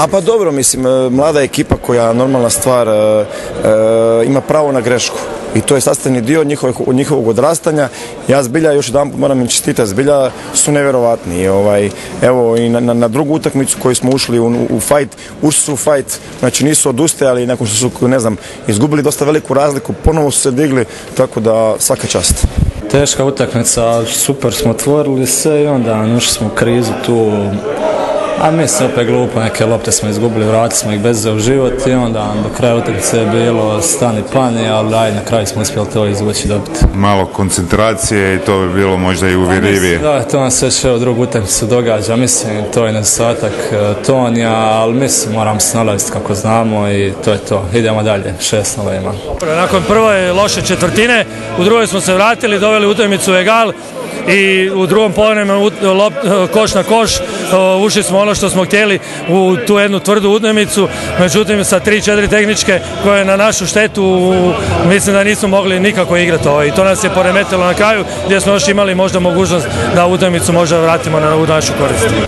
A pa dobro, mislim, e, mlada ekipa koja normalna stvar e, e, ima pravo na grešku i to je sastavni dio njihovog, njihovog odrastanja. Ja zbilja još jedan moram im čestitati, zbilja su nevjerovatni. ovaj, evo i na, na, drugu utakmicu koju smo ušli u, u fight, ušli su u fight, znači nisu odustajali nakon što su, ne znam, izgubili dosta veliku razliku, ponovo su se digli, tako da svaka čast. Teška utakmica, super smo otvorili sve i onda ušli smo u krizu tu a mi se opet glupo, neke lopte smo izgubili, vratili smo ih bez u život i onda do kraja utakmice je bilo stani pani, ali aj na kraju smo uspjeli to izvući dobiti. Malo koncentracije i to bi bilo možda i uvjerljivije. Da, to nam se već u drugu utakmicu događa, mislim, to je nedostatak e, tonija, ali mislim, moramo se nalaziti kako znamo i to je to. Idemo dalje, šest nova ima. Nakon prve loše četvrtine, u drugoj smo se vratili, doveli utakmicu u egal, i u drugom polovremenu koš na koš ušli smo ono što smo htjeli u tu jednu tvrdu utakmicu međutim sa tri, četiri tehničke koje na našu štetu mislim da nismo mogli nikako igrati ovo i to nas je poremetilo na kraju gdje smo još imali možda mogućnost da utakmicu možda vratimo na našu korist.